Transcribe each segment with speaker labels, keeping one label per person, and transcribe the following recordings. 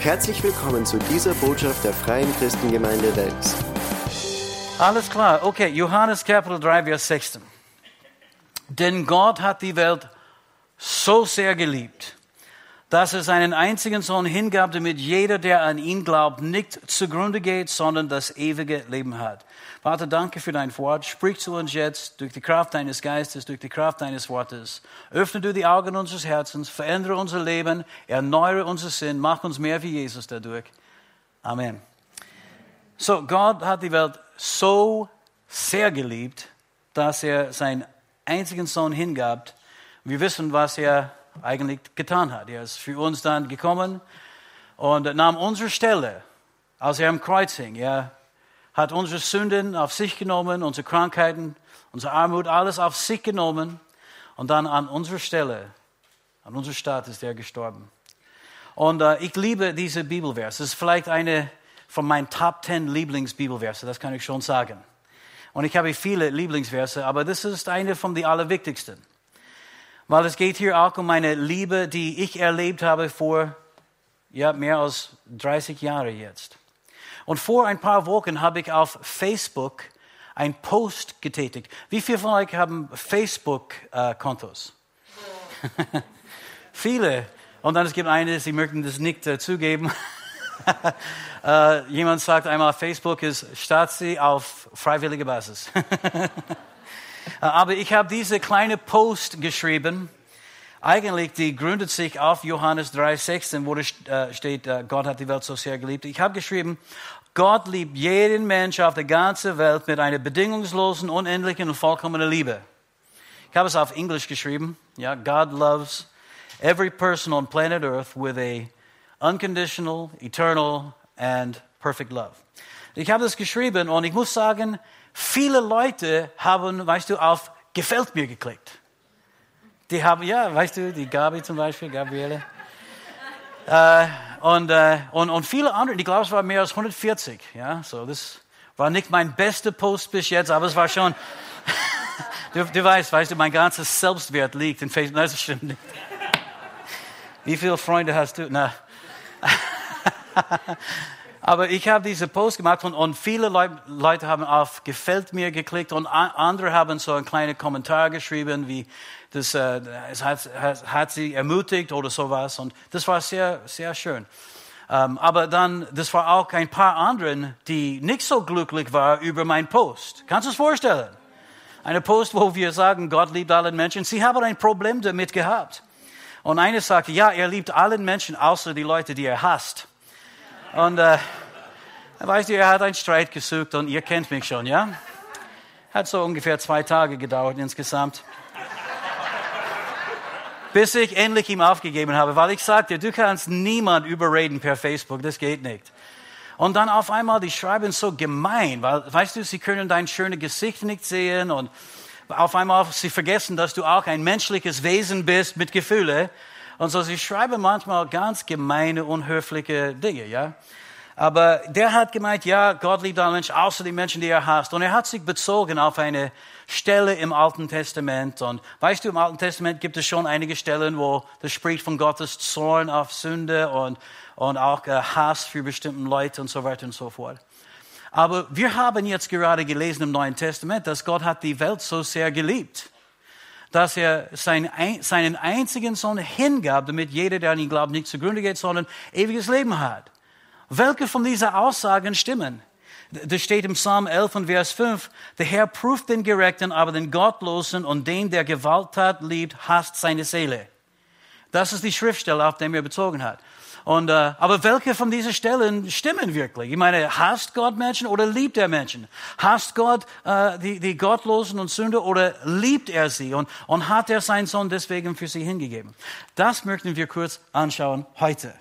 Speaker 1: Herzlich willkommen zu dieser Botschaft der Freien Christengemeinde Wels.
Speaker 2: Alles klar, okay, Johannes Kapitel 3, Vers 16. Denn Gott hat die Welt so sehr geliebt, dass er seinen einzigen Sohn hingab, damit jeder, der an ihn glaubt, nicht zugrunde geht, sondern das ewige Leben hat. Vater, danke für dein Wort. Sprich zu uns jetzt durch die Kraft deines Geistes, durch die Kraft deines Wortes. Öffne du die Augen unseres Herzens, verändere unser Leben, erneuere unser Sinn, mach uns mehr wie Jesus dadurch. Amen. So, Gott hat die Welt so sehr geliebt, dass er seinen einzigen Sohn hingab. Wir wissen, was er eigentlich getan hat. Er ist für uns dann gekommen und nahm unsere Stelle, als er am Kreuz hing. Er hat unsere Sünden auf sich genommen, unsere Krankheiten, unsere Armut, alles auf sich genommen und dann an unserer Stelle, an unserer Stadt ist er gestorben. Und äh, ich liebe diese Bibelverse. Es ist vielleicht eine von meinen Top 10 Lieblingsbibelverse, das kann ich schon sagen. Und ich habe viele Lieblingsverse, aber das ist eine von den allerwichtigsten. Weil es geht hier auch um meine Liebe, die ich erlebt habe vor ja, mehr als 30 Jahren jetzt. Und vor ein paar Wochen habe ich auf Facebook ein Post getätigt. Wie viele von euch haben Facebook-Kontos? Viele. Und dann es gibt eine, sie möchten das nicht äh, zugeben. äh, jemand sagt einmal, Facebook ist Stasi auf freiwillige Basis. Äh, aber ich habe diese kleine Post geschrieben. Eigentlich, die gründet sich auf Johannes 3,16, wo äh, steht, äh, Gott hat die Welt so sehr geliebt. Ich habe geschrieben, Gott liebt jeden Mensch auf der ganzen Welt mit einer bedingungslosen, unendlichen und vollkommenen Liebe. Ich habe es auf Englisch geschrieben. Ja, God loves every person on planet Earth with a unconditional, eternal and perfect love. Ich habe das geschrieben und ich muss sagen, viele Leute haben, weißt du, auf gefällt mir geklickt. Die haben, ja, weißt du, die Gabi zum Beispiel, Gabriele. äh, und, äh, und, und viele andere, ich glaube, es war mehr als 140. Ja, so, das war nicht mein bester Post bis jetzt, aber es war schon, du, du weißt, weißt du, mein ganzes Selbstwert liegt in Facebook. Nein, das stimmt nicht. Wie viele Freunde hast du? Na. Aber ich habe diese Post gemacht und, und viele Leute haben auf Gefällt mir geklickt und andere haben so einen kleinen Kommentar geschrieben, wie das, äh, es hat, hat, sie ermutigt oder sowas. Und das war sehr, sehr schön. Ähm, aber dann, das war auch ein paar anderen, die nicht so glücklich waren über meinen Post. Kannst du es vorstellen? Eine Post, wo wir sagen, Gott liebt alle Menschen. Sie haben ein Problem damit gehabt. Und eine sagte, ja, er liebt alle Menschen, außer die Leute, die er hasst. Und äh, weißt du, er hat einen Streit gesucht und ihr kennt mich schon, ja? Hat so ungefähr zwei Tage gedauert insgesamt. Bis ich endlich ihm aufgegeben habe, weil ich sagte, du kannst niemand überreden per Facebook, das geht nicht. Und dann auf einmal, die schreiben so gemein, weil, weißt du, sie können dein schönes Gesicht nicht sehen und auf einmal, sie vergessen, dass du auch ein menschliches Wesen bist mit Gefühle. Und so, sie schreiben manchmal ganz gemeine, unhöfliche Dinge, ja. Aber der hat gemeint, ja, Gott liebt alle Menschen, außer die Menschen, die er hasst. Und er hat sich bezogen auf eine Stelle im Alten Testament. Und weißt du, im Alten Testament gibt es schon einige Stellen, wo das spricht von Gottes Zorn auf Sünde und, und auch äh, Hass für bestimmte Leute und so weiter und so fort. Aber wir haben jetzt gerade gelesen im Neuen Testament, dass Gott hat die Welt so sehr geliebt dass er seinen einzigen Sohn hingab, damit jeder, der an ihn glaubt, nicht zugrunde geht, sondern ewiges Leben hat. Welche von diesen Aussagen stimmen? Das steht im Psalm 11 und Vers 5. Der Herr prüft den Gerechten, aber den Gottlosen und den, der Gewalttat liebt, hasst seine Seele. Das ist die Schriftstelle, auf die er bezogen hat. Und, äh, aber welche von diesen Stellen stimmen wirklich? Ich meine, hasst Gott Menschen oder liebt er Menschen? Hasst Gott äh, die, die Gottlosen und Sünder oder liebt er sie? Und, und hat er seinen Sohn deswegen für sie hingegeben? Das möchten wir kurz anschauen heute.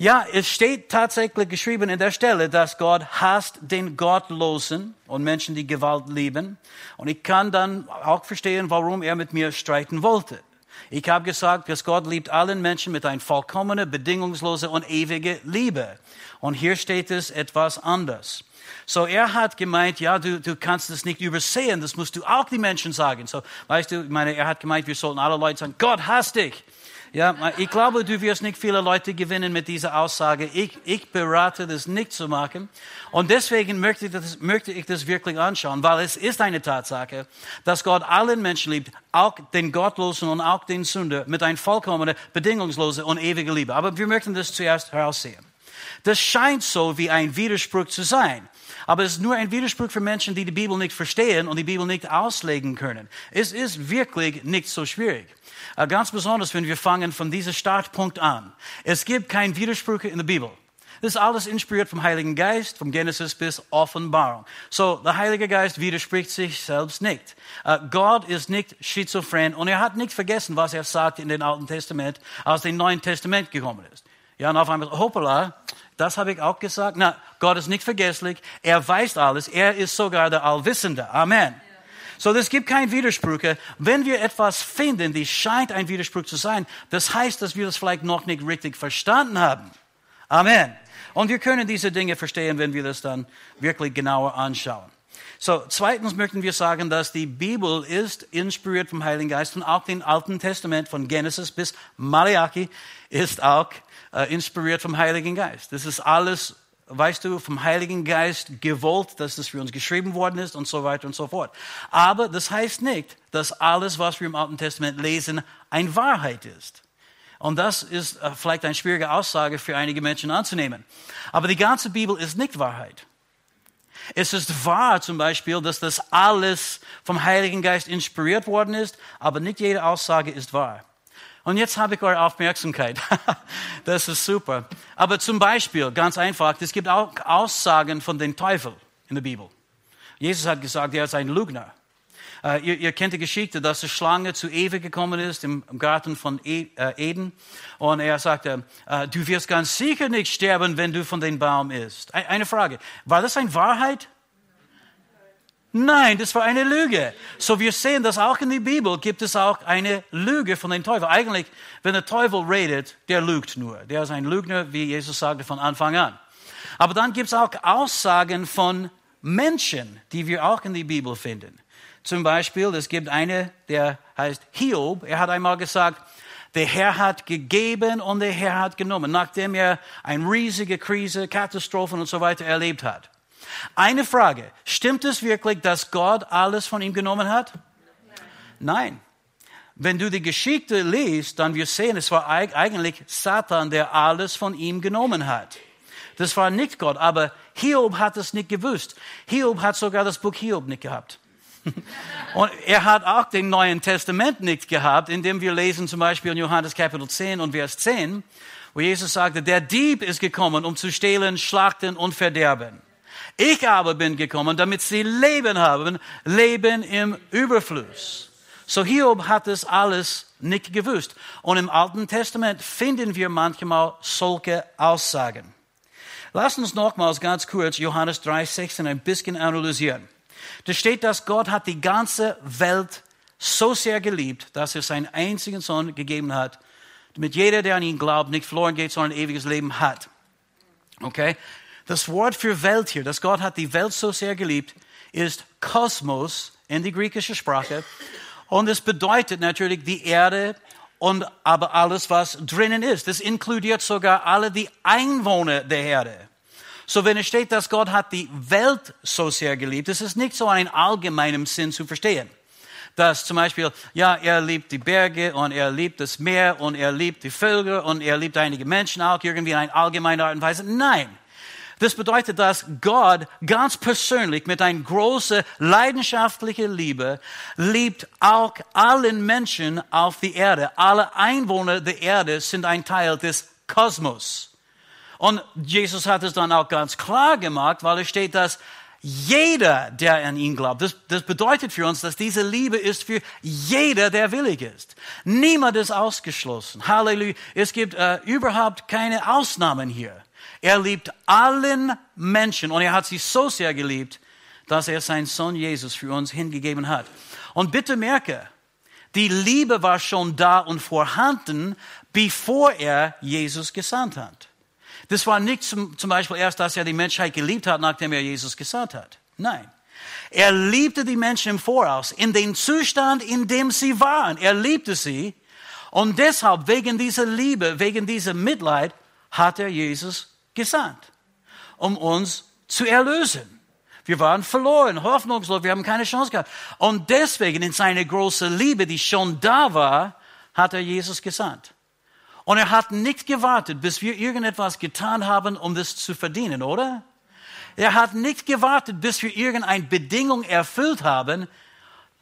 Speaker 2: Ja, es steht tatsächlich geschrieben in der Stelle, dass Gott hasst den Gottlosen und Menschen, die Gewalt lieben. Und ich kann dann auch verstehen, warum er mit mir streiten wollte. Ich habe gesagt, dass Gott liebt allen Menschen mit einer vollkommenen, bedingungslosen und ewige Liebe. Und hier steht es etwas anders. So, er hat gemeint, ja, du, du kannst das nicht übersehen, das musst du auch die Menschen sagen. So, weißt du, meine, er hat gemeint, wir sollten alle Leute sagen, Gott hasst dich. Ja, ich glaube, du wirst nicht viele Leute gewinnen mit dieser Aussage. Ich, ich berate das nicht zu machen. Und deswegen möchte ich, das, möchte ich das wirklich anschauen, weil es ist eine Tatsache, dass Gott allen Menschen liebt, auch den Gottlosen und auch den Sünder, mit einer vollkommenen, bedingungslosen und ewigen Liebe. Aber wir möchten das zuerst heraussehen. Das scheint so wie ein Widerspruch zu sein. Aber es ist nur ein Widerspruch für Menschen, die die Bibel nicht verstehen und die Bibel nicht auslegen können. Es ist wirklich nicht so schwierig. Äh, ganz besonders, wenn wir fangen von diesem Startpunkt an. Es gibt keinen Widerspruch in der Bibel. Das ist alles inspiriert vom Heiligen Geist, vom Genesis bis Offenbarung. So, der Heilige Geist widerspricht sich selbst nicht. Uh, Gott ist nicht schizophren und er hat nicht vergessen, was er sagte in dem Alten Testament, als er Neuen Testament gekommen ist. Ja, und auf einmal, hoppala, das habe ich auch gesagt. Na, Gott ist nicht vergesslich. Er weiß alles. Er ist sogar der Allwissende. Amen. So, es gibt keinen Widerspruch. Wenn wir etwas finden, die scheint ein Widerspruch zu sein, das heißt, dass wir das vielleicht noch nicht richtig verstanden haben. Amen. Und wir können diese Dinge verstehen, wenn wir das dann wirklich genauer anschauen. So, zweitens möchten wir sagen, dass die Bibel ist inspiriert vom Heiligen Geist und auch den Alten Testament von Genesis bis Malachi ist auch äh, inspiriert vom Heiligen Geist. Das ist alles weißt du, vom Heiligen Geist gewollt, dass das für uns geschrieben worden ist und so weiter und so fort. Aber das heißt nicht, dass alles, was wir im Alten Testament lesen, eine Wahrheit ist. Und das ist äh, vielleicht eine schwierige Aussage für einige Menschen anzunehmen. Aber die ganze Bibel ist nicht Wahrheit. Es ist wahr zum Beispiel, dass das alles vom Heiligen Geist inspiriert worden ist, aber nicht jede Aussage ist wahr. Und jetzt habe ich eure Aufmerksamkeit. das ist super. Aber zum Beispiel, ganz einfach, es gibt auch Aussagen von den Teufel in der Bibel. Jesus hat gesagt, er ist ein Lügner. Uh, ihr, ihr, kennt die Geschichte, dass die Schlange zu Eva gekommen ist im, Garten von e, uh, Eden. Und er sagte, uh, du wirst ganz sicher nicht sterben, wenn du von dem Baum isst. Eine Frage, war das eine Wahrheit? Nein, das war eine Lüge. So wir sehen, dass auch in der Bibel gibt es auch eine Lüge von den Teufel. Eigentlich, wenn der Teufel redet, der lügt nur. Der ist ein Lügner, wie Jesus sagte von Anfang an. Aber dann gibt es auch Aussagen von Menschen, die wir auch in der Bibel finden. Zum Beispiel, es gibt eine, der heißt Hiob. Er hat einmal gesagt, der Herr hat gegeben und der Herr hat genommen, nachdem er eine riesige Krise, Katastrophen und so weiter erlebt hat. Eine Frage. Stimmt es wirklich, dass Gott alles von ihm genommen hat? Nein. Wenn du die Geschichte liest, dann wir sehen, es war eigentlich Satan, der alles von ihm genommen hat. Das war nicht Gott, aber Hiob hat es nicht gewusst. Hiob hat sogar das Buch Hiob nicht gehabt. Und er hat auch den Neuen Testament nicht gehabt, indem wir lesen zum Beispiel in Johannes Kapitel 10 und Vers 10, wo Jesus sagte, der Dieb ist gekommen, um zu stehlen, schlachten und verderben. Ich aber bin gekommen, damit sie Leben haben, Leben im Überfluss. So Hiob hat es alles nicht gewusst. Und im Alten Testament finden wir manchmal solche Aussagen. Lass uns nochmals ganz kurz Johannes 3,16 ein bisschen analysieren. Da steht, dass Gott hat die ganze Welt so sehr geliebt, dass er seinen einzigen Sohn gegeben hat, damit jeder, der an ihn glaubt, nicht verloren geht, sondern ein ewiges Leben hat. Okay? Das Wort für Welt hier, dass Gott hat die Welt so sehr geliebt, ist Kosmos in die griechische Sprache. Und es bedeutet natürlich die Erde und aber alles, was drinnen ist. Das inkludiert sogar alle die Einwohner der Erde. So wenn es steht, dass Gott hat die Welt so sehr geliebt, das ist nicht so in allgemeinem Sinn zu verstehen. Dass zum Beispiel, ja, er liebt die Berge und er liebt das Meer und er liebt die Vögel und er liebt einige Menschen auch irgendwie in einer allgemeinen Art und Weise. Nein. Das bedeutet, dass Gott ganz persönlich mit einer großen leidenschaftlichen Liebe liebt auch allen Menschen auf der Erde. Alle Einwohner der Erde sind ein Teil des Kosmos. Und Jesus hat es dann auch ganz klar gemacht, weil es steht, dass jeder, der an ihn glaubt. Das, das, bedeutet für uns, dass diese Liebe ist für jeder, der willig ist. Niemand ist ausgeschlossen. Halleluja. Es gibt äh, überhaupt keine Ausnahmen hier. Er liebt allen Menschen und er hat sie so sehr geliebt, dass er seinen Sohn Jesus für uns hingegeben hat. Und bitte merke, die Liebe war schon da und vorhanden, bevor er Jesus gesandt hat. Das war nicht zum, zum Beispiel erst, dass er die Menschheit geliebt hat, nachdem er Jesus gesandt hat. Nein. Er liebte die Menschen im Voraus, in dem Zustand, in dem sie waren. Er liebte sie Und deshalb, wegen dieser Liebe, wegen dieser Mitleid, hat er Jesus gesandt, um uns zu erlösen. Wir waren verloren, hoffnungslos, wir haben keine Chance gehabt. Und deswegen, in seiner großen Liebe, die schon da war, hat er Jesus gesandt. Und er hat nicht gewartet, bis wir irgendetwas getan haben, um das zu verdienen, oder? Er hat nicht gewartet, bis wir irgendeine Bedingung erfüllt haben.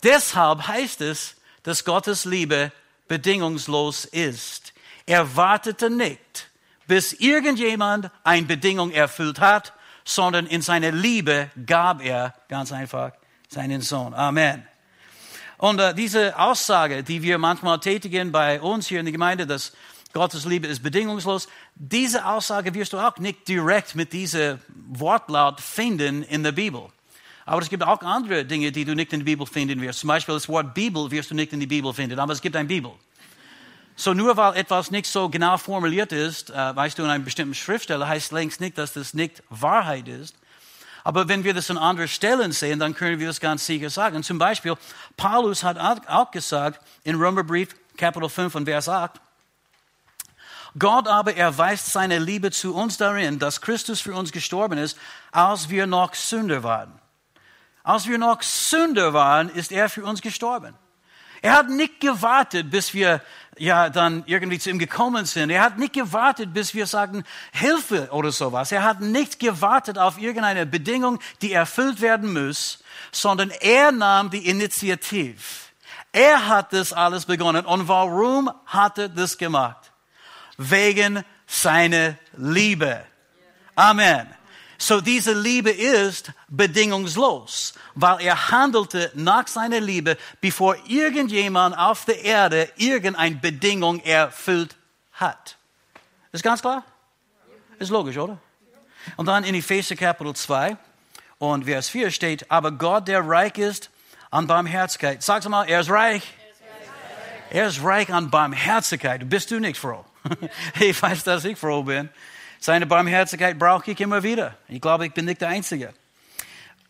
Speaker 2: Deshalb heißt es, dass Gottes Liebe bedingungslos ist. Er wartete nicht, bis irgendjemand eine Bedingung erfüllt hat, sondern in seiner Liebe gab er ganz einfach seinen Sohn. Amen. Und äh, diese Aussage, die wir manchmal tätigen bei uns hier in der Gemeinde, dass Gottes Liebe ist bedingungslos, diese Aussage wirst du auch nicht direkt mit diesem Wortlaut finden in der Bibel. Aber es gibt auch andere Dinge, die du nicht in der Bibel finden wirst. Zum Beispiel das Wort Bibel wirst du nicht in der Bibel finden, aber es gibt eine Bibel. So nur weil etwas nicht so genau formuliert ist, äh, weißt du, in einem bestimmten Schriftsteller, heißt längst nicht, dass das nicht Wahrheit ist. Aber wenn wir das an anderen Stellen sehen, dann können wir das ganz sicher sagen. Zum Beispiel, Paulus hat auch gesagt in Römerbrief, Kapitel 5 und Vers 8, Gott aber erweist seine Liebe zu uns darin, dass Christus für uns gestorben ist, als wir noch Sünder waren. Als wir noch Sünder waren, ist er für uns gestorben. Er hat nicht gewartet, bis wir ja dann irgendwie zu ihm gekommen sind. Er hat nicht gewartet, bis wir sagten Hilfe oder sowas. Er hat nicht gewartet auf irgendeine Bedingung, die erfüllt werden muss, sondern er nahm die Initiative. Er hat das alles begonnen. Und warum hat er das gemacht? Wegen seiner Liebe. Amen. So diese Liebe ist bedingungslos, weil er handelte nach seiner Liebe, bevor irgendjemand auf der Erde irgendeine Bedingung erfüllt hat. Ist ganz klar? Ist logisch, oder? Und dann in Epheser Kapitel 2 und Vers 4 steht, aber Gott, der reich ist an Barmherzigkeit. Sag's mal, er ist reich. Er ist reich an Barmherzigkeit. Bist du nicht froh? ich weiß, dass ich froh bin. Seine Barmherzigkeit brauche ich immer wieder. Ich glaube, ich bin nicht der Einzige.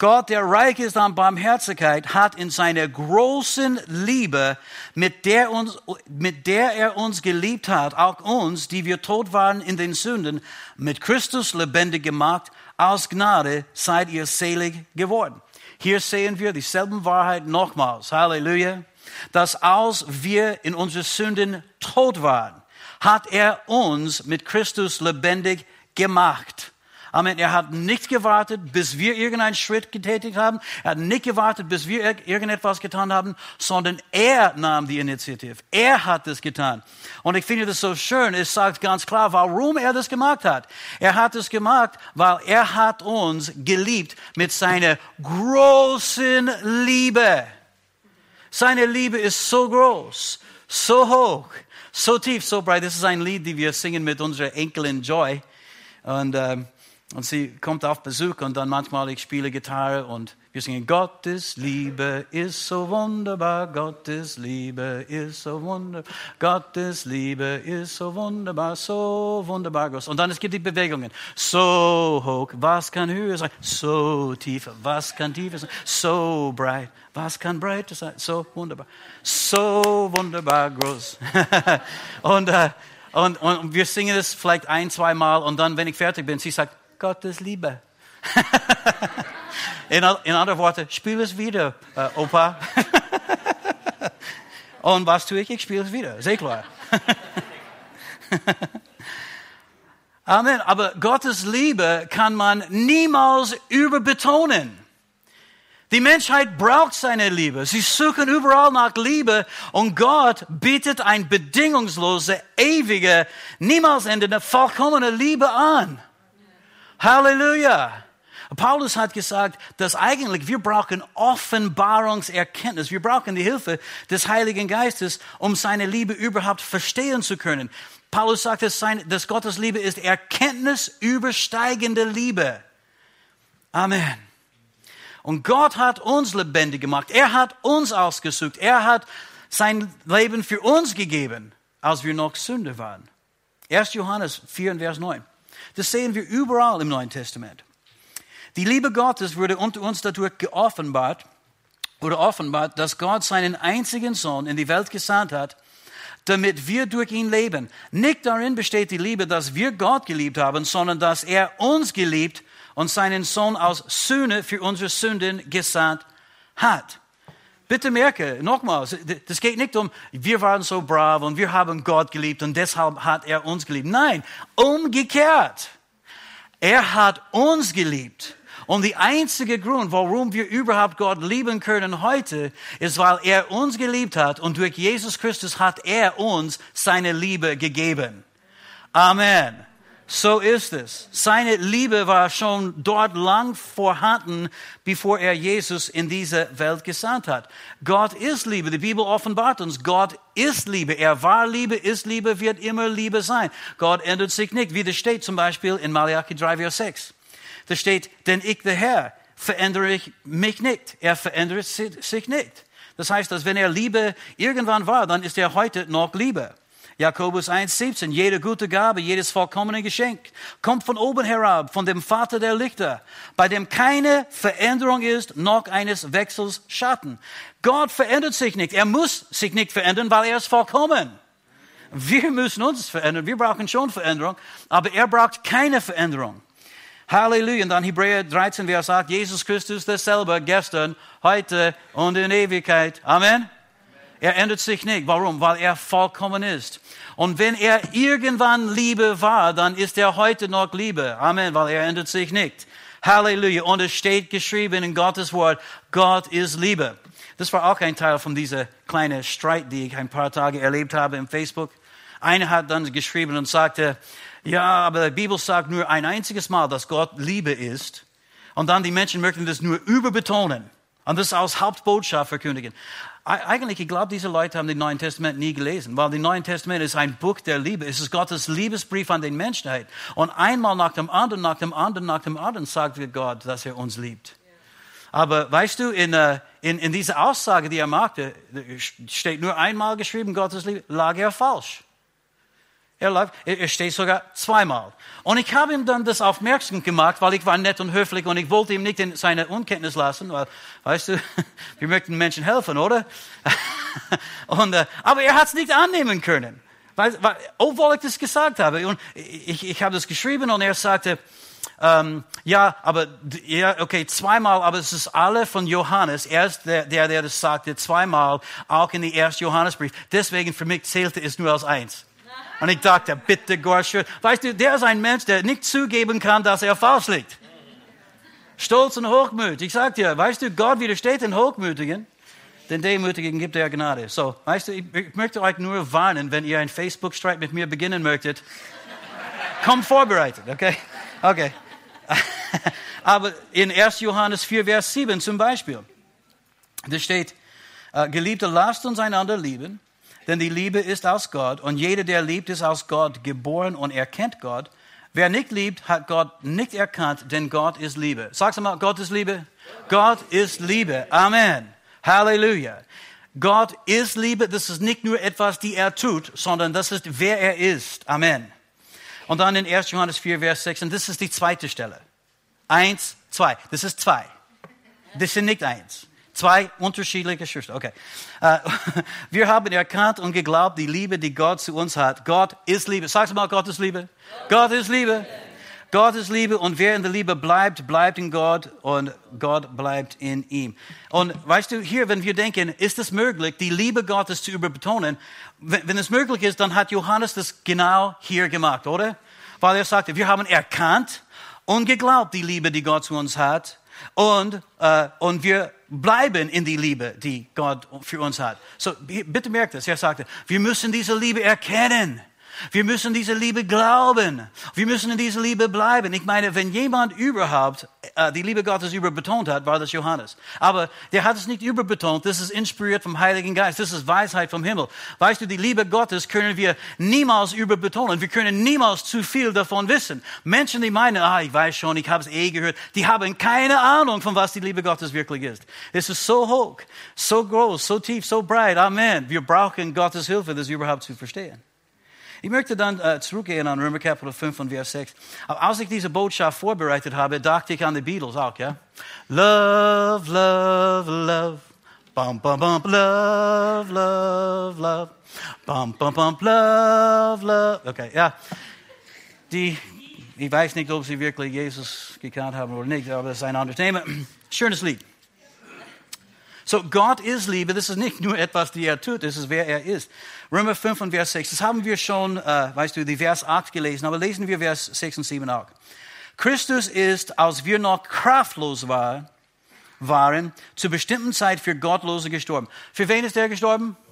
Speaker 2: Gott, der reich ist an Barmherzigkeit, hat in seiner großen Liebe, mit der, uns, mit der er uns geliebt hat, auch uns, die wir tot waren in den Sünden, mit Christus lebendig gemacht. Aus Gnade seid ihr selig geworden. Hier sehen wir dieselben Wahrheit nochmals. Halleluja. Dass als wir in unseren Sünden tot waren, hat er uns mit Christus lebendig gemacht. Amen. Er hat nicht gewartet, bis wir irgendeinen Schritt getätigt haben. Er hat nicht gewartet, bis wir irgendetwas getan haben, sondern er nahm die Initiative. Er hat es getan. Und ich finde das so schön. Es sagt ganz klar, warum er das gemacht hat. Er hat es gemacht, weil er hat uns geliebt mit seiner großen Liebe. Seine Liebe ist so groß, so hoch, so tief, so breit. Das ist ein Lied, das wir singen mit unserer Enkelin Joy. Und, ähm, und sie kommt auf Besuch und dann manchmal ich spiele Gitarre und wir singen, Gottes Liebe ist so wunderbar, Gottes Liebe ist so wunderbar, Gottes Liebe ist so wunderbar, so wunderbar groß. Und dann es gibt die Bewegungen. So hoch, was kann höher sein? So tief, was kann tiefer sein? So breit, was kann breiter sein? So wunderbar, so wunderbar groß. und, äh, und, und wir singen es vielleicht ein, zwei Mal und dann, wenn ich fertig bin, sie sagt, Gottes Liebe. In, in anderen Worten, spiel es wieder, äh, Opa. Und was tue ich? Ich spiele es wieder, sehr klar. Amen. Aber Gottes Liebe kann man niemals überbetonen. Die Menschheit braucht seine Liebe. Sie suchen überall nach Liebe und Gott bietet eine bedingungslose, ewige, niemals endende, vollkommene Liebe an. Halleluja. Paulus hat gesagt, dass eigentlich wir brauchen Offenbarungserkenntnis. Wir brauchen die Hilfe des Heiligen Geistes, um seine Liebe überhaupt verstehen zu können. Paulus sagt, dass, sein, dass Gottes Liebe ist Erkenntnis übersteigende Liebe. Amen. Und Gott hat uns lebendig gemacht. Er hat uns ausgesucht. Er hat sein Leben für uns gegeben, als wir noch Sünder waren. 1. Johannes 4, Vers 9. Das sehen wir überall im Neuen Testament. Die Liebe Gottes wurde unter uns dadurch geoffenbart, oder offenbart, dass Gott seinen einzigen Sohn in die Welt gesandt hat, damit wir durch ihn leben. Nicht darin besteht die Liebe, dass wir Gott geliebt haben, sondern dass er uns geliebt und seinen Sohn aus Sühne für unsere Sünden gesandt hat. Bitte merke, nochmals, das geht nicht um, wir waren so brav und wir haben Gott geliebt und deshalb hat er uns geliebt. Nein, umgekehrt. Er hat uns geliebt. Und der einzige Grund, warum wir überhaupt Gott lieben können heute, ist, weil er uns geliebt hat und durch Jesus Christus hat er uns seine Liebe gegeben. Amen. So ist es. Seine Liebe war schon dort lang vorhanden, bevor er Jesus in diese Welt gesandt hat. Gott ist Liebe. Die Bibel offenbart uns, Gott ist Liebe. Er war Liebe, ist Liebe, wird immer Liebe sein. Gott ändert sich nicht. Wie das steht zum Beispiel in Malachi 3, Vers 6. Da steht, denn ich, der Herr, verändere ich mich nicht. Er verändert sich nicht. Das heißt, dass wenn er Liebe irgendwann war, dann ist er heute noch Liebe. Jakobus 1,17. Jede gute Gabe, jedes vollkommene Geschenk kommt von oben herab, von dem Vater der Lichter, bei dem keine Veränderung ist, noch eines Wechsels Schatten. Gott verändert sich nicht. Er muss sich nicht verändern, weil er ist vollkommen. Wir müssen uns verändern. Wir brauchen schon Veränderung, aber er braucht keine Veränderung. Halleluja. Und dann Hebräer 13, wer sagt, Jesus Christus dasselbe gestern, heute und in Ewigkeit. Amen. Er ändert sich nicht. Warum? Weil er vollkommen ist. Und wenn er irgendwann Liebe war, dann ist er heute noch Liebe. Amen, weil er ändert sich nicht. Halleluja. Und es steht geschrieben in Gottes Wort, Gott ist Liebe. Das war auch ein Teil von dieser kleinen Streit, die ich ein paar Tage erlebt habe im Facebook. Einer hat dann geschrieben und sagte, ja, aber die Bibel sagt nur ein einziges Mal, dass Gott Liebe ist. Und dann die Menschen möchten das nur überbetonen und das als Hauptbotschaft verkündigen. Eigentlich, ich glaube, diese Leute haben den Neuen Testament nie gelesen, weil das Neue Testament ist ein Buch der Liebe. Es ist Gottes Liebesbrief an den Menschheit. Und einmal nach dem anderen, nach dem anderen, nach dem anderen sagt Gott, dass er uns liebt. Aber weißt du, in, äh, in, in dieser Aussage, die er machte, steht nur einmal geschrieben, Gottes Liebe, lag er falsch. Er, lag, er steht sogar zweimal. Und ich habe ihm dann das aufmerksam gemacht, weil ich war nett und höflich und ich wollte ihm nicht in seine Unkenntnis lassen, weil, weißt du, wir möchten Menschen helfen, oder? und, äh, aber er hat es nicht annehmen können, weil, weil, obwohl ich das gesagt habe. Und ich, ich habe das geschrieben und er sagte, ähm, ja, aber ja, okay, zweimal, aber es ist alle von Johannes. Er ist der, der, der das sagte, zweimal, auch in die ersten Johannesbrief. Deswegen für mich zählte es nur als eins. Und ich dachte, bitte Gott, weißt du, der ist ein Mensch, der nicht zugeben kann, dass er falsch liegt. Stolz und Hochmut. Ich sag dir, weißt du, Gott widersteht den Hochmütigen, den Demütigen gibt er Gnade. So, weißt du, ich, ich möchte euch nur warnen, wenn ihr einen Facebook-Streit mit mir beginnen möchtet, kommt vorbereitet, okay? Okay. Aber in 1. Johannes 4, Vers 7 zum Beispiel, da steht, äh, Geliebte, lasst uns einander lieben, denn die Liebe ist aus Gott und jeder, der liebt, ist aus Gott geboren und erkennt Gott. Wer nicht liebt, hat Gott nicht erkannt, denn Gott ist Liebe. Sag's mal, Gott ist Liebe. Gott ist Liebe. Amen. Halleluja. Gott ist Liebe. Das ist nicht nur etwas, die er tut, sondern das ist, wer er ist. Amen. Und dann in 1. Johannes 4, Vers 6, und das ist die zweite Stelle. Eins, zwei. Das ist zwei. Das sind nicht eins. Zwei unterschiedliche Schriften. Okay. Äh, wir haben erkannt und geglaubt, die Liebe, die Gott zu uns hat. Gott ist Liebe. Sag's mal, Gott ist Liebe. Gott ist Liebe. Gott ist Liebe und wer in der Liebe bleibt, bleibt in Gott und Gott bleibt in ihm. Und weißt du, hier, wenn wir denken, ist es möglich, die Liebe Gottes zu überbetonen? Wenn, es möglich ist, dann hat Johannes das genau hier gemacht, oder? Weil er sagte, wir haben erkannt und geglaubt, die Liebe, die Gott zu uns hat. Und, äh, und wir bleiben in die Liebe, die Gott für uns hat. So, bitte merkt es, er sagte, wir müssen diese Liebe erkennen. Wir müssen diese Liebe glauben. Wir müssen in dieser Liebe bleiben. Ich meine, wenn jemand überhaupt äh, die Liebe Gottes überbetont hat, war das Johannes. Aber der hat es nicht überbetont. Das ist inspiriert vom Heiligen Geist. Das ist Weisheit vom Himmel. Weißt du, die Liebe Gottes können wir niemals überbetonen. Wir können niemals zu viel davon wissen. Menschen, die meinen, ah, ich weiß schon, ich habe es eh gehört, die haben keine Ahnung, von was die Liebe Gottes wirklich ist. Es ist so hoch, so groß, so tief, so breit. Amen. Wir brauchen Gottes Hilfe, das überhaupt zu verstehen. Ich möchte dann äh, zurückgehen an Römer Kapitel 5 und Vers 6. Aber als ich diese Botschaft vorbereitet habe, dachte ich an die Beatles auch, ja? Love, love, love. Bum, bum, bum, love, love, love. Bum, bum, bum, love, love. Okay, ja. Die, ich weiß nicht, ob sie wirklich Jesus gekannt haben oder nicht, aber das ist ein anderes Thema. Schönes Lied. So, Gott ist Liebe. Das ist nicht nur etwas, die er tut, das ist, wer er ist. Römer 5 und Vers 6. Das haben wir schon, äh, weißt du, die Vers 8 gelesen, aber lesen wir Vers 6 und 7 auch. Christus ist, als wir noch kraftlos war, waren, zur bestimmten Zeit für Gottlose gestorben. Für wen ist er gestorben?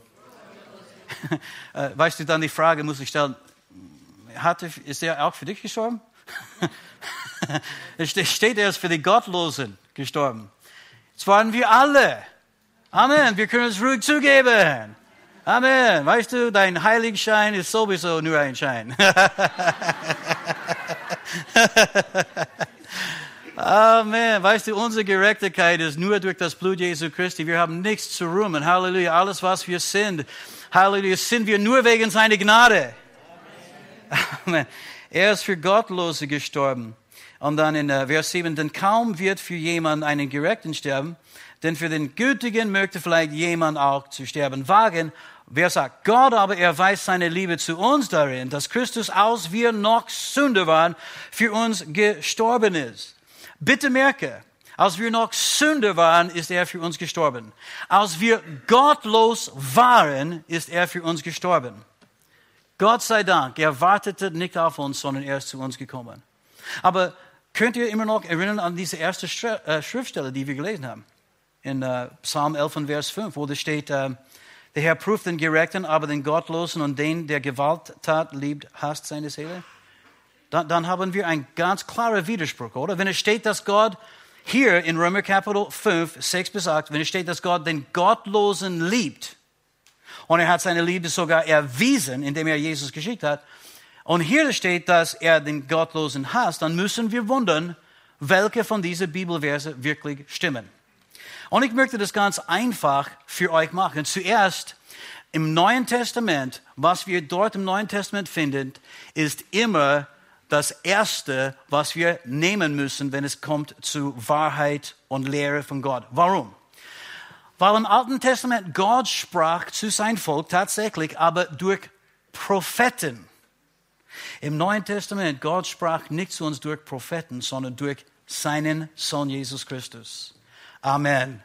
Speaker 2: Äh, weißt du, dann die Frage muss ich stellen, hatte, ist er auch für dich gestorben? es steht, er ist für die Gottlosen gestorben. Es waren wir alle. Amen. Wir können es ruhig zugeben. Amen. Weißt du, dein Heiligenschein ist sowieso nur ein Schein. Amen. Weißt du, unsere Gerechtigkeit ist nur durch das Blut Jesu Christi. Wir haben nichts zu rühmen. Halleluja. Alles, was wir sind, Halleluja, sind wir nur wegen seiner Gnade. Amen. Er ist für Gottlose gestorben. Und dann in äh, Vers 7, denn kaum wird für jemanden einen Gerechten sterben, denn für den Gütigen möchte vielleicht jemand auch zu sterben wagen. Wer sagt, Gott aber erweist seine Liebe zu uns darin, dass Christus, als wir noch Sünder waren, für uns gestorben ist. Bitte merke, als wir noch Sünder waren, ist er für uns gestorben. Als wir gottlos waren, ist er für uns gestorben. Gott sei Dank, er wartete nicht auf uns, sondern er ist zu uns gekommen. Aber könnt ihr immer noch erinnern an diese erste äh, Schriftstelle, die wir gelesen haben? In uh, Psalm 11 und Vers 5, wo da steht, der Herr prüft den Gerechten, aber den Gottlosen und den, der Gewalttat liebt, hasst seine Seele. Dann, dann haben wir einen ganz klaren Widerspruch, oder? Wenn es steht, dass Gott hier in Römer Kapitel 5, 6 bis 8, wenn es steht, dass Gott den Gottlosen liebt, und er hat seine Liebe sogar erwiesen, indem er Jesus geschickt hat, und hier steht, dass er den Gottlosen hasst, dann müssen wir wundern, welche von diesen Bibelverse wirklich stimmen. Und ich möchte das ganz einfach für euch machen. Zuerst im Neuen Testament, was wir dort im Neuen Testament finden, ist immer das Erste, was wir nehmen müssen, wenn es kommt zu Wahrheit und Lehre von Gott. Warum? Weil im Alten Testament Gott sprach zu seinem Volk tatsächlich, aber durch Propheten. Im Neuen Testament Gott sprach nicht zu uns durch Propheten, sondern durch seinen Sohn Jesus Christus. Amen.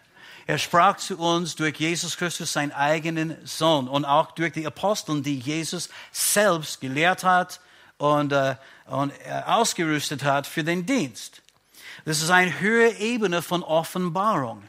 Speaker 2: Er sprach zu uns durch Jesus Christus, seinen eigenen Sohn, und auch durch die Aposteln, die Jesus selbst gelehrt hat und, äh, und äh, ausgerüstet hat für den Dienst. Das ist eine höhere Ebene von Offenbarung.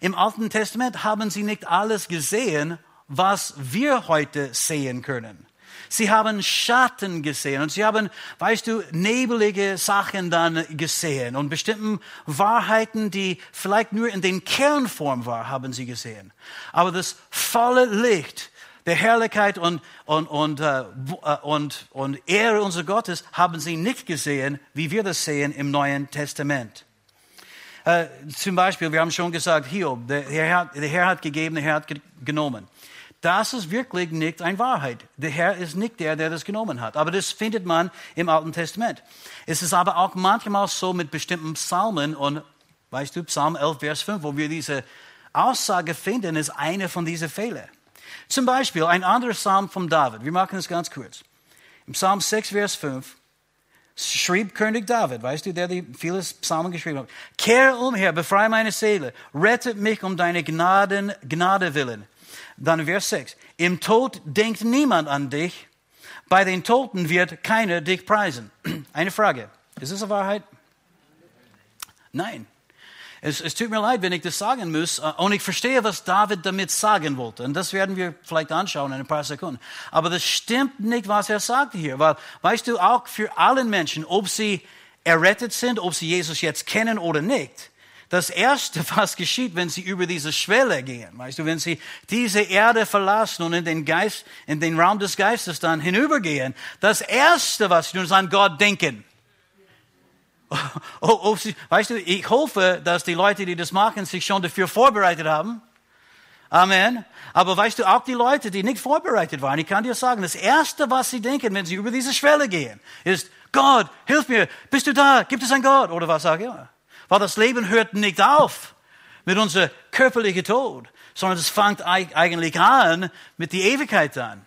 Speaker 2: Im Alten Testament haben sie nicht alles gesehen, was wir heute sehen können. Sie haben Schatten gesehen und sie haben, weißt du, nebelige Sachen dann gesehen und bestimmten Wahrheiten, die vielleicht nur in den Kernform war, haben sie gesehen. Aber das volle Licht der Herrlichkeit und, und, und, äh, äh und, und Ehre unseres Gottes haben sie nicht gesehen, wie wir das sehen im Neuen Testament. Äh, zum Beispiel, wir haben schon gesagt, Hiob, der Herr, der Herr hat gegeben, der Herr hat genommen. Das ist wirklich nicht eine Wahrheit. Der Herr ist nicht der, der das genommen hat. Aber das findet man im Alten Testament. Es ist aber auch manchmal so mit bestimmten Psalmen und, weißt du, Psalm 11, Vers 5, wo wir diese Aussage finden, ist eine von diesen Fehlern. Zum Beispiel ein anderer Psalm von David. Wir machen es ganz kurz. Im Psalm 6, Vers 5 schrieb König David, weißt du, der die viele Psalmen geschrieben hat. Kehre umher, befreie meine Seele, rette mich um deine Gnaden, Gnade willen. Dann Vers 6. Im Tod denkt niemand an dich. Bei den Toten wird keiner dich preisen. Eine Frage. Ist das eine Wahrheit? Nein. Es, es, tut mir leid, wenn ich das sagen muss. Äh, und ich verstehe, was David damit sagen wollte. Und das werden wir vielleicht anschauen in ein paar Sekunden. Aber das stimmt nicht, was er sagte hier. Weil, weißt du, auch für alle Menschen, ob sie errettet sind, ob sie Jesus jetzt kennen oder nicht, das Erste, was geschieht, wenn sie über diese Schwelle gehen, weißt du, wenn sie diese Erde verlassen und in den Geist, in den Raum des Geistes dann hinübergehen, das Erste, was sie tun, ist an Gott denken. Oh, oh, oh, weißt du, ich hoffe, dass die Leute, die das machen, sich schon dafür vorbereitet haben. Amen. Aber weißt du, auch die Leute, die nicht vorbereitet waren, ich kann dir sagen, das Erste, was sie denken, wenn sie über diese Schwelle gehen, ist, Gott, hilf mir, bist du da? Gibt es einen Gott? Oder was ich immer? Weil das Leben hört nicht auf mit unserem körperlichen Tod, sondern es fängt eigentlich an mit der Ewigkeit an.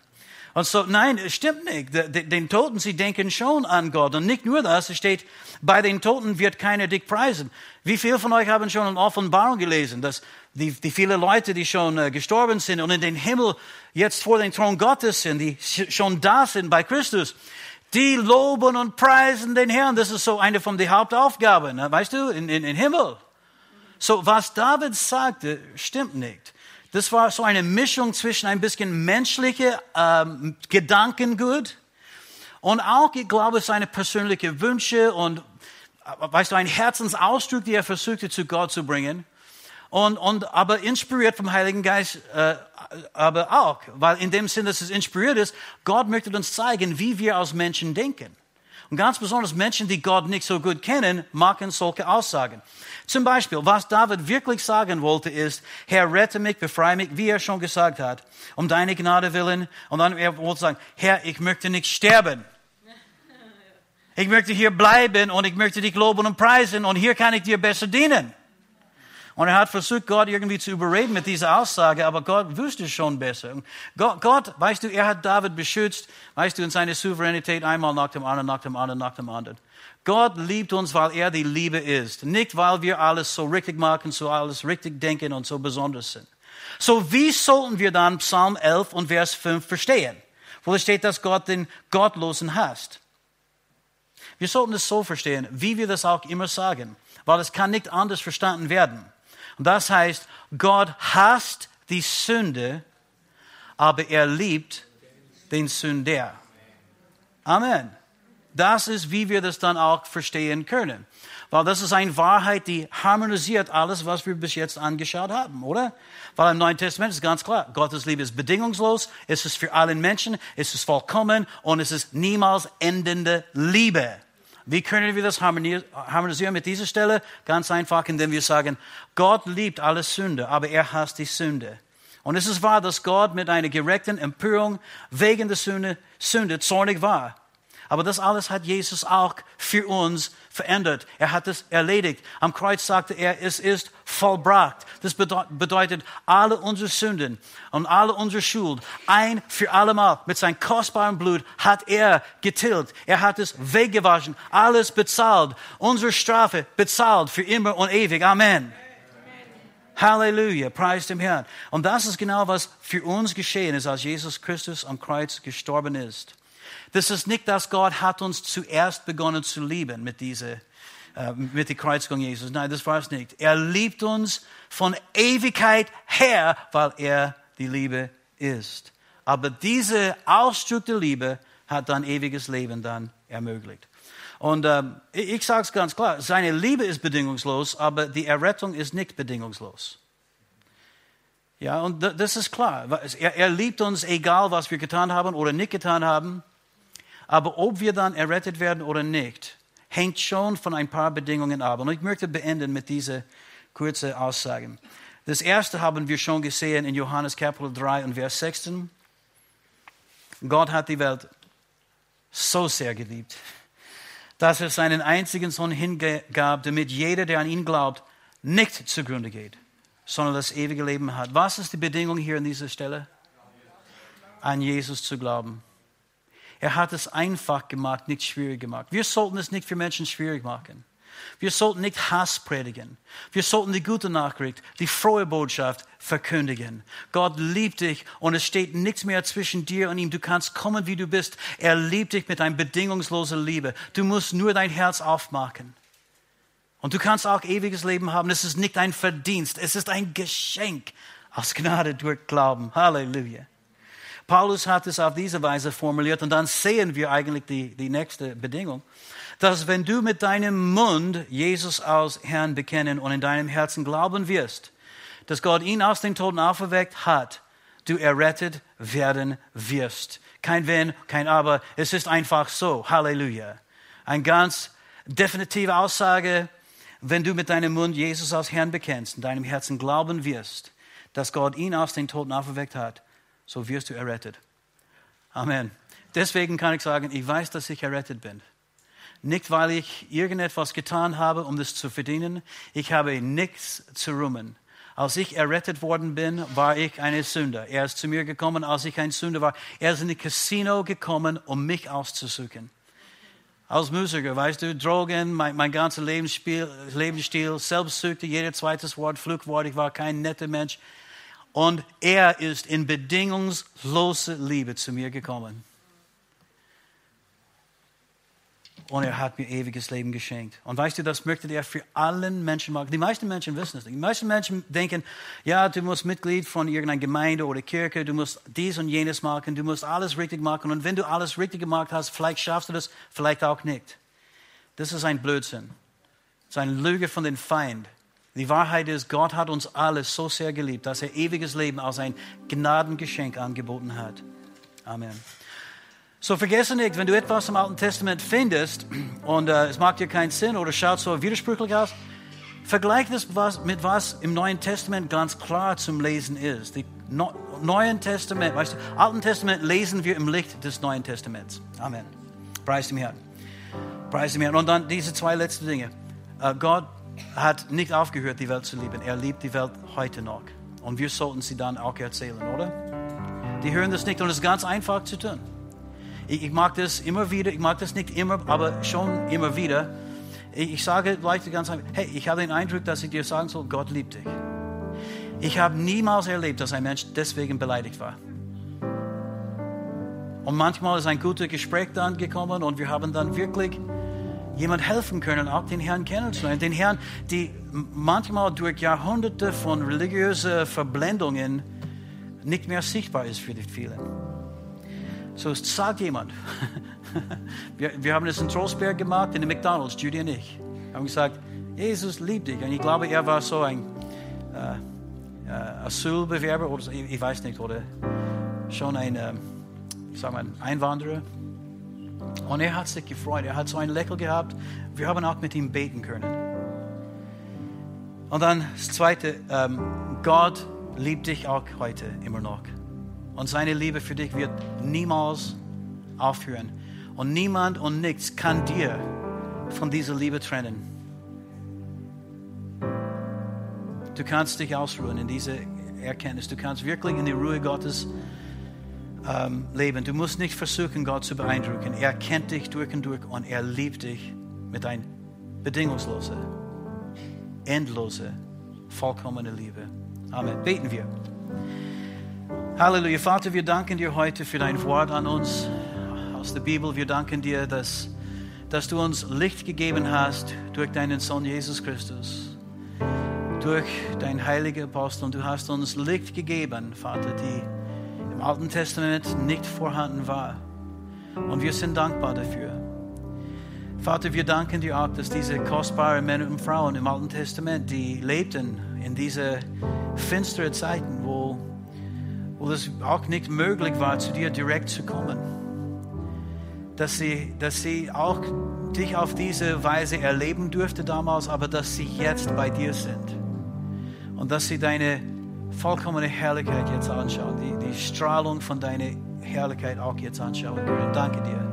Speaker 2: Und so, nein, es stimmt nicht. Den Toten, sie denken schon an Gott. Und nicht nur das, es steht, bei den Toten wird keiner dich preisen. Wie viele von euch haben schon eine Offenbarung gelesen, dass die, die viele Leute, die schon äh, gestorben sind und in den Himmel jetzt vor den Thron Gottes sind, die schon da sind bei Christus, die loben und preisen den Herrn. Das ist so eine von den Hauptaufgaben, ne? weißt du, in, in, in Himmel. So, was David sagte, stimmt nicht. Das war so eine Mischung zwischen ein bisschen menschliche ähm, Gedankengut und auch, ich glaube, seine persönlichen Wünsche und, äh, weißt du, ein Herzensausdruck, die er versuchte zu Gott zu bringen. Und, und aber inspiriert vom Heiligen Geist, äh, aber auch, weil in dem Sinn, dass es inspiriert ist, Gott möchte uns zeigen, wie wir als Menschen denken. Und ganz besonders Menschen, die Gott nicht so gut kennen, machen solche Aussagen. Zum Beispiel, was David wirklich sagen wollte, ist, Herr, rette mich, befreie mich, wie er schon gesagt hat, um deine Gnade willen. Und dann er wollte sagen, Herr, ich möchte nicht sterben. Ich möchte hier bleiben und ich möchte dich loben und preisen und hier kann ich dir besser dienen. Und er hat versucht, Gott irgendwie zu überreden mit dieser Aussage, aber Gott wusste schon besser. Gott, Gott, weißt du, er hat David beschützt, weißt du, in seiner Souveränität einmal nach dem anderen, nach dem anderen, nach dem anderen. Gott liebt uns, weil er die Liebe ist. Nicht, weil wir alles so richtig machen, so alles richtig denken und so besonders sind. So, wie sollten wir dann Psalm 11 und Vers 5 verstehen? Wo es steht, dass Gott den Gottlosen hasst. Wir sollten es so verstehen, wie wir das auch immer sagen, weil es kann nicht anders verstanden werden. Das heißt, Gott hasst die Sünde, aber er liebt den Sünder. Amen. Das ist, wie wir das dann auch verstehen können. Weil das ist eine Wahrheit, die harmonisiert alles, was wir bis jetzt angeschaut haben, oder? Weil im Neuen Testament ist ganz klar, Gottes Liebe ist bedingungslos, es ist für alle Menschen, es ist vollkommen und es ist niemals endende Liebe. Wie können wir das harmonisieren mit dieser Stelle? Ganz einfach, indem wir sagen, Gott liebt alle Sünde, aber er hasst die Sünde. Und es ist wahr, dass Gott mit einer gerechten Empörung wegen der Sünde, Sünde zornig war. Aber das alles hat Jesus auch für uns verändert. Er hat es erledigt. Am Kreuz sagte er, es ist vollbracht. Das bedeutet, alle unsere Sünden und alle unsere Schuld ein für allemal mit seinem kostbaren Blut hat er getilgt. Er hat es weggewaschen, alles bezahlt. Unsere Strafe bezahlt für immer und ewig. Amen. Halleluja, preis dem Herrn. Und das ist genau, was für uns geschehen ist, als Jesus Christus am Kreuz gestorben ist. Das ist nicht, dass Gott hat uns zuerst begonnen zu lieben mit dieser, äh, mit der Kreuzigung Jesus. Nein, das war es nicht. Er liebt uns von Ewigkeit her, weil er die Liebe ist. Aber diese Ausdruck der Liebe hat dann ewiges Leben dann ermöglicht. Und ähm, ich sage es ganz klar, seine Liebe ist bedingungslos, aber die Errettung ist nicht bedingungslos. Ja, und das ist klar. Er, er liebt uns, egal was wir getan haben oder nicht getan haben. Aber ob wir dann errettet werden oder nicht, hängt schon von ein paar Bedingungen ab. Und ich möchte beenden mit dieser kurzen Aussage. Das erste haben wir schon gesehen in Johannes Kapitel 3 und Vers 16. Gott hat die Welt so sehr geliebt, dass er seinen einzigen Sohn hingab, damit jeder, der an ihn glaubt, nicht zugrunde geht, sondern das ewige Leben hat. Was ist die Bedingung hier an dieser Stelle? An Jesus zu glauben. Er hat es einfach gemacht, nicht schwierig gemacht. Wir sollten es nicht für Menschen schwierig machen. Wir sollten nicht Hass predigen. Wir sollten die gute Nachricht, die frohe Botschaft verkündigen. Gott liebt dich und es steht nichts mehr zwischen dir und ihm. Du kannst kommen, wie du bist. Er liebt dich mit einer bedingungslosen Liebe. Du musst nur dein Herz aufmachen. Und du kannst auch ewiges Leben haben. Es ist nicht ein Verdienst. Es ist ein Geschenk aus Gnade durch Glauben. Halleluja. Paulus hat es auf diese Weise formuliert und dann sehen wir eigentlich die, die nächste Bedingung, dass wenn du mit deinem Mund Jesus als Herrn bekennen und in deinem Herzen glauben wirst, dass Gott ihn aus den Toten auferweckt hat, du errettet werden wirst. Kein Wenn, kein Aber, es ist einfach so. Halleluja. Eine ganz definitive Aussage, wenn du mit deinem Mund Jesus als Herrn bekennst, in deinem Herzen glauben wirst, dass Gott ihn aus den Toten auferweckt hat, so wirst du errettet. Amen. Deswegen kann ich sagen, ich weiß, dass ich errettet bin. Nicht, weil ich irgendetwas getan habe, um das zu verdienen. Ich habe nichts zu rühmen. Als ich errettet worden bin, war ich eine Sünder. Er ist zu mir gekommen, als ich ein Sünder war. Er ist in das Casino gekommen, um mich auszusuchen. Als Musiker, weißt du, Drogen, mein, mein ganzer Lebensstil, Lebensstil, Selbstsüchte, jedes zweites Wort, Flugwort, ich war kein netter Mensch. Und er ist in bedingungslose Liebe zu mir gekommen. Und er hat mir ewiges Leben geschenkt. Und weißt du, das möchte er für allen Menschen machen. Die meisten Menschen wissen es nicht. Die meisten Menschen denken, ja, du musst Mitglied von irgendeiner Gemeinde oder Kirche, du musst dies und jenes machen, du musst alles richtig machen. Und wenn du alles richtig gemacht hast, vielleicht schaffst du das, vielleicht auch nicht. Das ist ein Blödsinn. Das ist eine Lüge von den Feind. Die Wahrheit ist, Gott hat uns alle so sehr geliebt, dass er ewiges Leben als ein Gnadengeschenk angeboten hat. Amen. So vergesse nicht, wenn du etwas im Alten Testament findest und äh, es macht dir keinen Sinn oder schaut so widersprüchlich aus, vergleich das was, mit was im Neuen Testament ganz klar zum Lesen ist. Die no Neuen Testament, weißt du, Alten Testament lesen wir im Licht des Neuen Testaments. Amen. Preis dem Herrn. Preis dem Herrn. Und dann diese zwei letzten Dinge. Uh, Gott hat nicht aufgehört, die Welt zu lieben. Er liebt die Welt heute noch. Und wir sollten sie dann auch erzählen, oder? Die hören das nicht und es ist ganz einfach zu tun. Ich, ich, mag das immer wieder, ich mag das nicht immer, aber schon immer wieder. Ich, ich sage Leute ganz einfach, hey, ich habe den Eindruck, dass ich dir sagen soll, Gott liebt dich. Ich habe niemals erlebt, dass ein Mensch deswegen beleidigt war. Und manchmal ist ein gutes Gespräch dann gekommen und wir haben dann wirklich jemand helfen können, auch den Herrn kennenzulernen. Den Herrn, die manchmal durch Jahrhunderte von religiösen Verblendungen nicht mehr sichtbar ist für die vielen. So sagt jemand. wir, wir haben das in Trostberg gemacht, in den McDonalds, Judy und ich. Wir haben gesagt, Jesus liebt dich. Und ich glaube, er war so ein äh, äh, Asylbewerber oder ich, ich, weiß nicht, oder schon ein, äh, sagen wir, Einwanderer. Und er hat sich gefreut, er hat so ein Lächeln gehabt. Wir haben auch mit ihm beten können. Und dann das Zweite, ähm, Gott liebt dich auch heute immer noch. Und seine Liebe für dich wird niemals aufhören. Und niemand und nichts kann dir von dieser Liebe trennen. Du kannst dich ausruhen in dieser Erkenntnis. Du kannst wirklich in die Ruhe Gottes ähm, leben. Du musst nicht versuchen, Gott zu beeindrucken. Er kennt dich durch und durch und er liebt dich mit einer bedingungslosen, endlosen, vollkommenen Liebe. Amen. Beten wir. Halleluja. Vater, wir danken dir heute für dein Wort an uns aus der Bibel. Wir danken dir, dass, dass du uns Licht gegeben hast durch deinen Sohn Jesus Christus, durch dein heiliger Apostel. Und du hast uns Licht gegeben, Vater, die im Alten Testament nicht vorhanden war. Und wir sind dankbar dafür. Vater, wir danken dir auch, dass diese kostbaren Männer und Frauen im Alten Testament, die lebten in diese finsteren Zeiten, wo wo es auch nicht möglich war, zu dir direkt zu kommen. Dass sie, dass sie auch dich auf diese Weise erleben durfte damals, aber dass sie jetzt bei dir sind. Und dass sie deine vollkommene Herrlichkeit jetzt anschauen, die, die Strahlung von deiner Herrlichkeit auch jetzt anschauen können. Danke dir.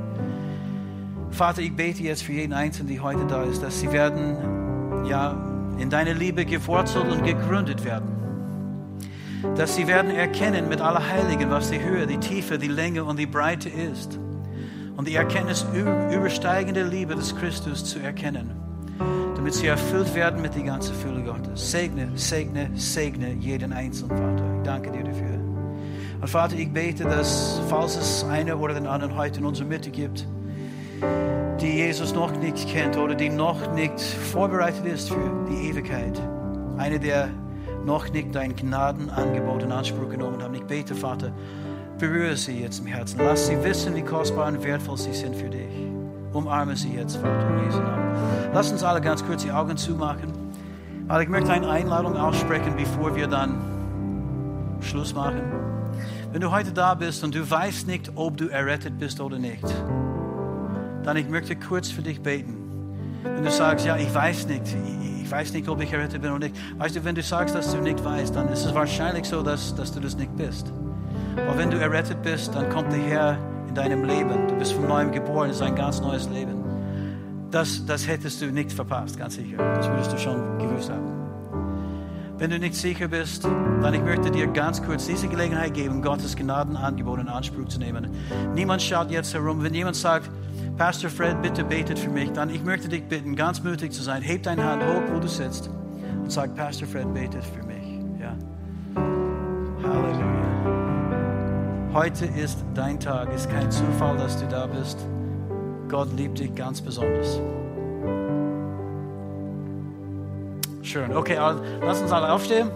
Speaker 2: Vater, ich bete jetzt für jeden Einzelnen, der heute da ist, dass sie werden ja, in deiner Liebe gewurzelt und gegründet werden dass sie werden erkennen mit aller Heiligen, was die Höhe, die Tiefe, die Länge und die Breite ist. Und die Erkenntnis übersteigende Liebe des Christus zu erkennen, damit sie erfüllt werden mit der ganzen Fülle Gottes. Segne, segne, segne jeden Einzelnen, Vater. Ich danke dir dafür. Und Vater, ich bete, dass, falls es eine oder den anderen heute in unserer Mitte gibt, die Jesus noch nicht kennt oder die noch nicht vorbereitet ist für die Ewigkeit, eine der noch nicht dein Gnadenangebot in Anspruch genommen haben. Ich bete, Vater, berühre sie jetzt im Herzen. Lass sie wissen, wie kostbar und wertvoll sie sind für dich. Umarme sie jetzt, Vater, in Jesu Namen. Lass uns alle ganz kurz die Augen zumachen. Aber ich möchte eine Einladung aussprechen, bevor wir dann Schluss machen. Wenn du heute da bist und du weißt nicht, ob du errettet bist oder nicht, dann ich möchte kurz für dich beten. Wenn du sagst, ja, ich weiß nicht, ich weiß nicht, ob ich errettet bin oder nicht. Weißt du, wenn du sagst, dass du nicht weißt, dann ist es wahrscheinlich so, dass, dass du das nicht bist. Aber wenn du errettet bist, dann kommt der Herr in deinem Leben. Du bist von neuem geboren, es ist ein ganz neues Leben. Das, das hättest du nicht verpasst, ganz sicher. Das würdest du schon gewusst haben. Wenn du nicht sicher bist, dann ich möchte dir ganz kurz diese Gelegenheit geben, Gottes Gnadenangebot in Anspruch zu nehmen. Niemand schaut jetzt herum. Wenn jemand sagt, Pastor Fred, bitte betet für mich, dann ich möchte dich bitten, ganz mutig zu sein. Heb deine Hand hoch, wo du sitzt und sag, Pastor Fred, betet für mich. Heute ist dein Tag. Es ist kein Zufall, dass du da bist. Gott liebt dich ganz besonders. Schön. Okay, also, lass uns alle aufstehen.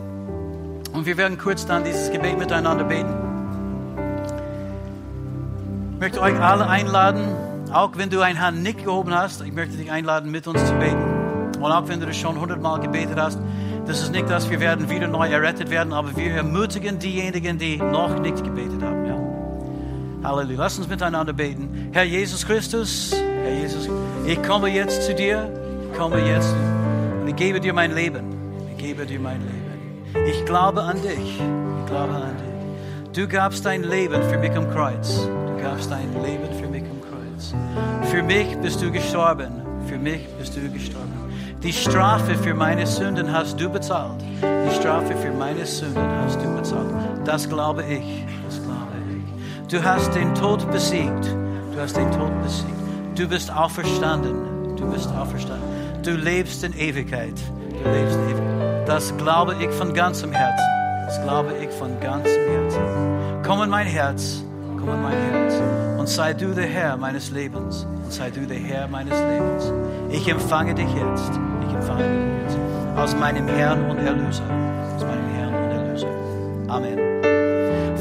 Speaker 2: Und wir werden kurz dann dieses Gebet miteinander beten. Ich möchte euch alle einladen, auch wenn du eine Hand nicht gehoben hast, ich möchte dich einladen, mit uns zu beten. Und auch wenn du das schon hundertmal gebetet hast, das ist nicht, dass wir werden wieder neu errettet werden, aber wir ermutigen diejenigen, die noch nicht gebetet haben. Ja. Halleluja. Lass uns miteinander beten. Herr Jesus Christus, Herr Jesus, ich komme jetzt zu dir, ich komme jetzt und ich gebe dir mein Leben. Ich gebe dir mein Leben. Ich glaube an dich. Ich glaube an dich. Du gabst dein Leben für mich am Kreuz. Du gabst dein Leben für mich am Kreuz. Für mich bist du gestorben. Für mich bist du gestorben. Die Strafe für meine Sünden hast du bezahlt. Die Strafe für meine Sünden hast du bezahlt. Das glaube ich. Du hast den Tod besiegt. Du hast den Tod besiegt. Du bist auferstanden. Du bist auferstanden. Du lebst in Ewigkeit. Du lebst in Ewigkeit. Das glaube ich von ganzem Herzen. Das glaube ich von ganzem Herzen. Komm in mein Herz. Komm in mein Herz. Und sei du der Herr meines Lebens. Und sei du der Herr meines Lebens. Ich empfange dich jetzt. Ich empfange dich jetzt. Aus meinem Herrn und Erlöser. Aus meinem Herrn und Erlöser. Amen.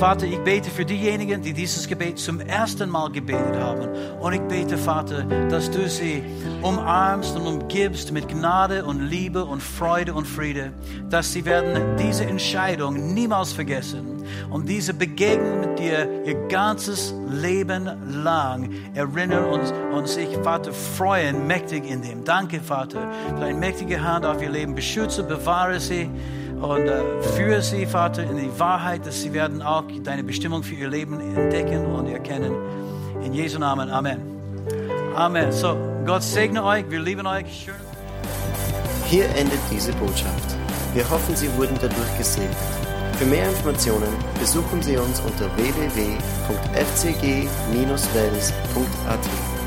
Speaker 2: Vater, ich bete für diejenigen, die dieses Gebet zum ersten Mal gebetet haben. Und ich bete, Vater, dass du sie umarmst und umgibst mit Gnade und Liebe und Freude und Friede, dass sie werden diese Entscheidung niemals vergessen und diese Begegnung mit dir ihr ganzes Leben lang erinnern und, und sich, Vater, freuen, mächtig in dem. Danke, Vater, für deine mächtige Hand auf ihr Leben. Beschütze, bewahre sie und äh, führe sie, Vater, in die Wahrheit, dass sie werden auch deine Bestimmung für ihr Leben entdecken und erkennen. In Jesu Namen, Amen. Amen. So, Gott segne euch, wir lieben euch. Schön.
Speaker 1: Hier endet diese Botschaft. Wir hoffen, Sie wurden dadurch gesegnet. Für mehr Informationen besuchen Sie uns unter www.fcg-wells.at.